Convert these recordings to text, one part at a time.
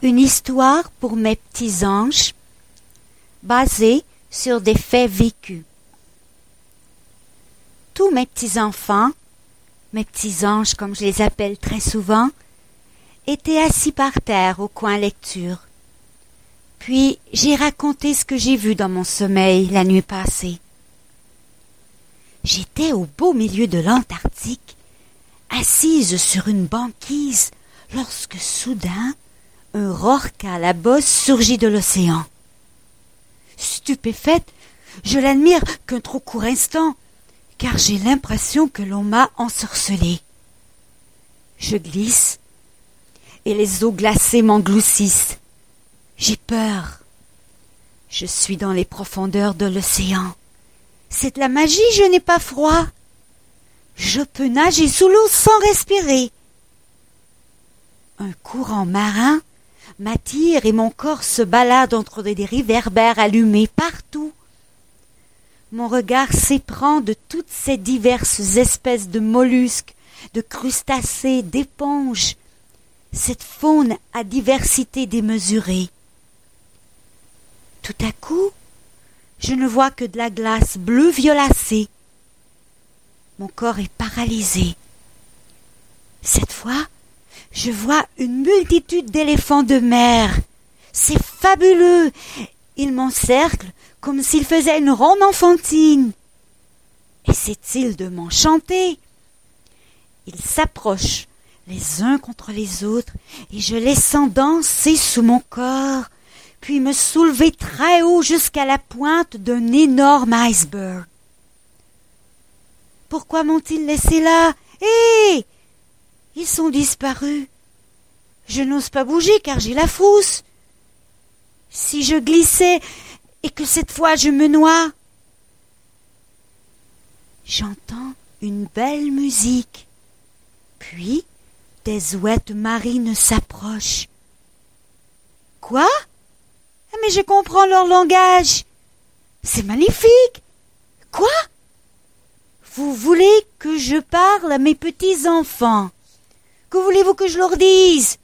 Une histoire pour mes petits anges, basée sur des faits vécus. Tous mes petits enfants, mes petits anges comme je les appelle très souvent, étaient assis par terre au coin lecture. Puis j'ai raconté ce que j'ai vu dans mon sommeil la nuit passée. J'étais au beau milieu de l'Antarctique, assise sur une banquise, lorsque soudain un rorqual à la bosse surgit de l'océan. Stupéfaite, je l'admire qu'un trop court instant, car j'ai l'impression que l'on m'a ensorcelé. Je glisse, et les eaux glacées m'engloutissent. J'ai peur. Je suis dans les profondeurs de l'océan. C'est de la magie, je n'ai pas froid. Je peux nager sous l'eau sans respirer. Un courant marin m'attire et mon corps se balade entre des réverbères allumés partout. Mon regard s'éprend de toutes ces diverses espèces de mollusques, de crustacés, d'éponges, cette faune à diversité démesurée. Tout à coup, je ne vois que de la glace bleu violacée. Mon corps est paralysé. Cette fois, je vois une multitude d'éléphants de mer. C'est fabuleux. Ils m'encerclent comme s'ils faisaient une ronde enfantine. Essaient-ils de m'enchanter? Ils s'approchent les uns contre les autres, et je les sens danser sous mon corps, puis me soulever très haut jusqu'à la pointe d'un énorme iceberg. Pourquoi m'ont-ils laissé là? Hé Ils sont disparus. Je n'ose pas bouger car j'ai la frousse. Si je glissais et que cette fois je me noie. J'entends une belle musique. Puis des ouettes marines s'approchent. Quoi? Mais je comprends leur langage. C'est magnifique. Quoi? Vous voulez que je parle à mes petits enfants Que voulez-vous que je leur dise?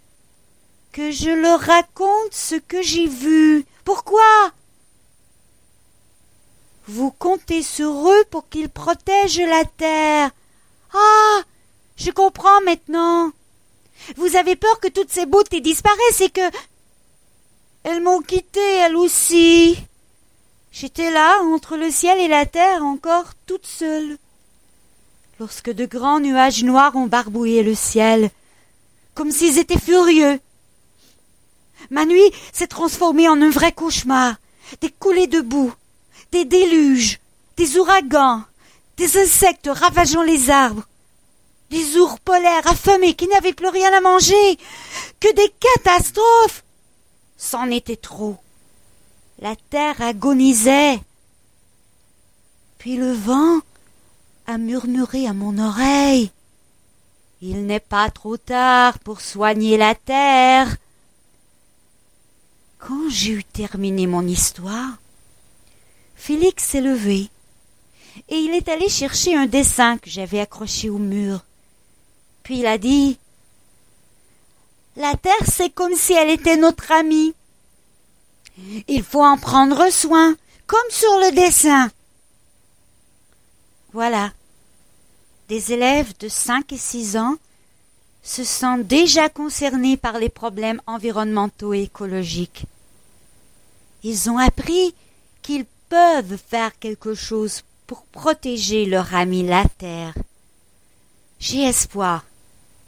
Que je leur raconte ce que j'ai vu. Pourquoi? Vous comptez sur eux pour qu'ils protègent la terre. Ah Je comprends maintenant. Vous avez peur que toutes ces beautés disparaissent et que. Elles m'ont quitté, elles aussi. J'étais là, entre le ciel et la terre, encore toute seule. Lorsque de grands nuages noirs ont barbouillé le ciel, comme s'ils étaient furieux. Ma nuit s'est transformée en un vrai cauchemar. Des coulées de boue, des déluges, des ouragans, des insectes ravageant les arbres, des ours polaires affamés qui n'avaient plus rien à manger, que des catastrophes. C'en était trop. La terre agonisait. Puis le vent a murmuré à mon oreille. Il n'est pas trop tard pour soigner la terre. Quand eu terminé mon histoire, Félix s'est levé et il est allé chercher un dessin que j'avais accroché au mur. Puis il a dit La terre, c'est comme si elle était notre amie. Il faut en prendre soin, comme sur le dessin. Voilà. Des élèves de cinq et six ans se sentent déjà concernés par les problèmes environnementaux et écologiques. Ils ont appris qu'ils peuvent faire quelque chose pour protéger leur ami la Terre. J'ai espoir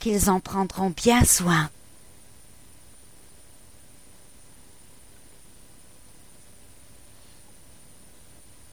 qu'ils en prendront bien soin.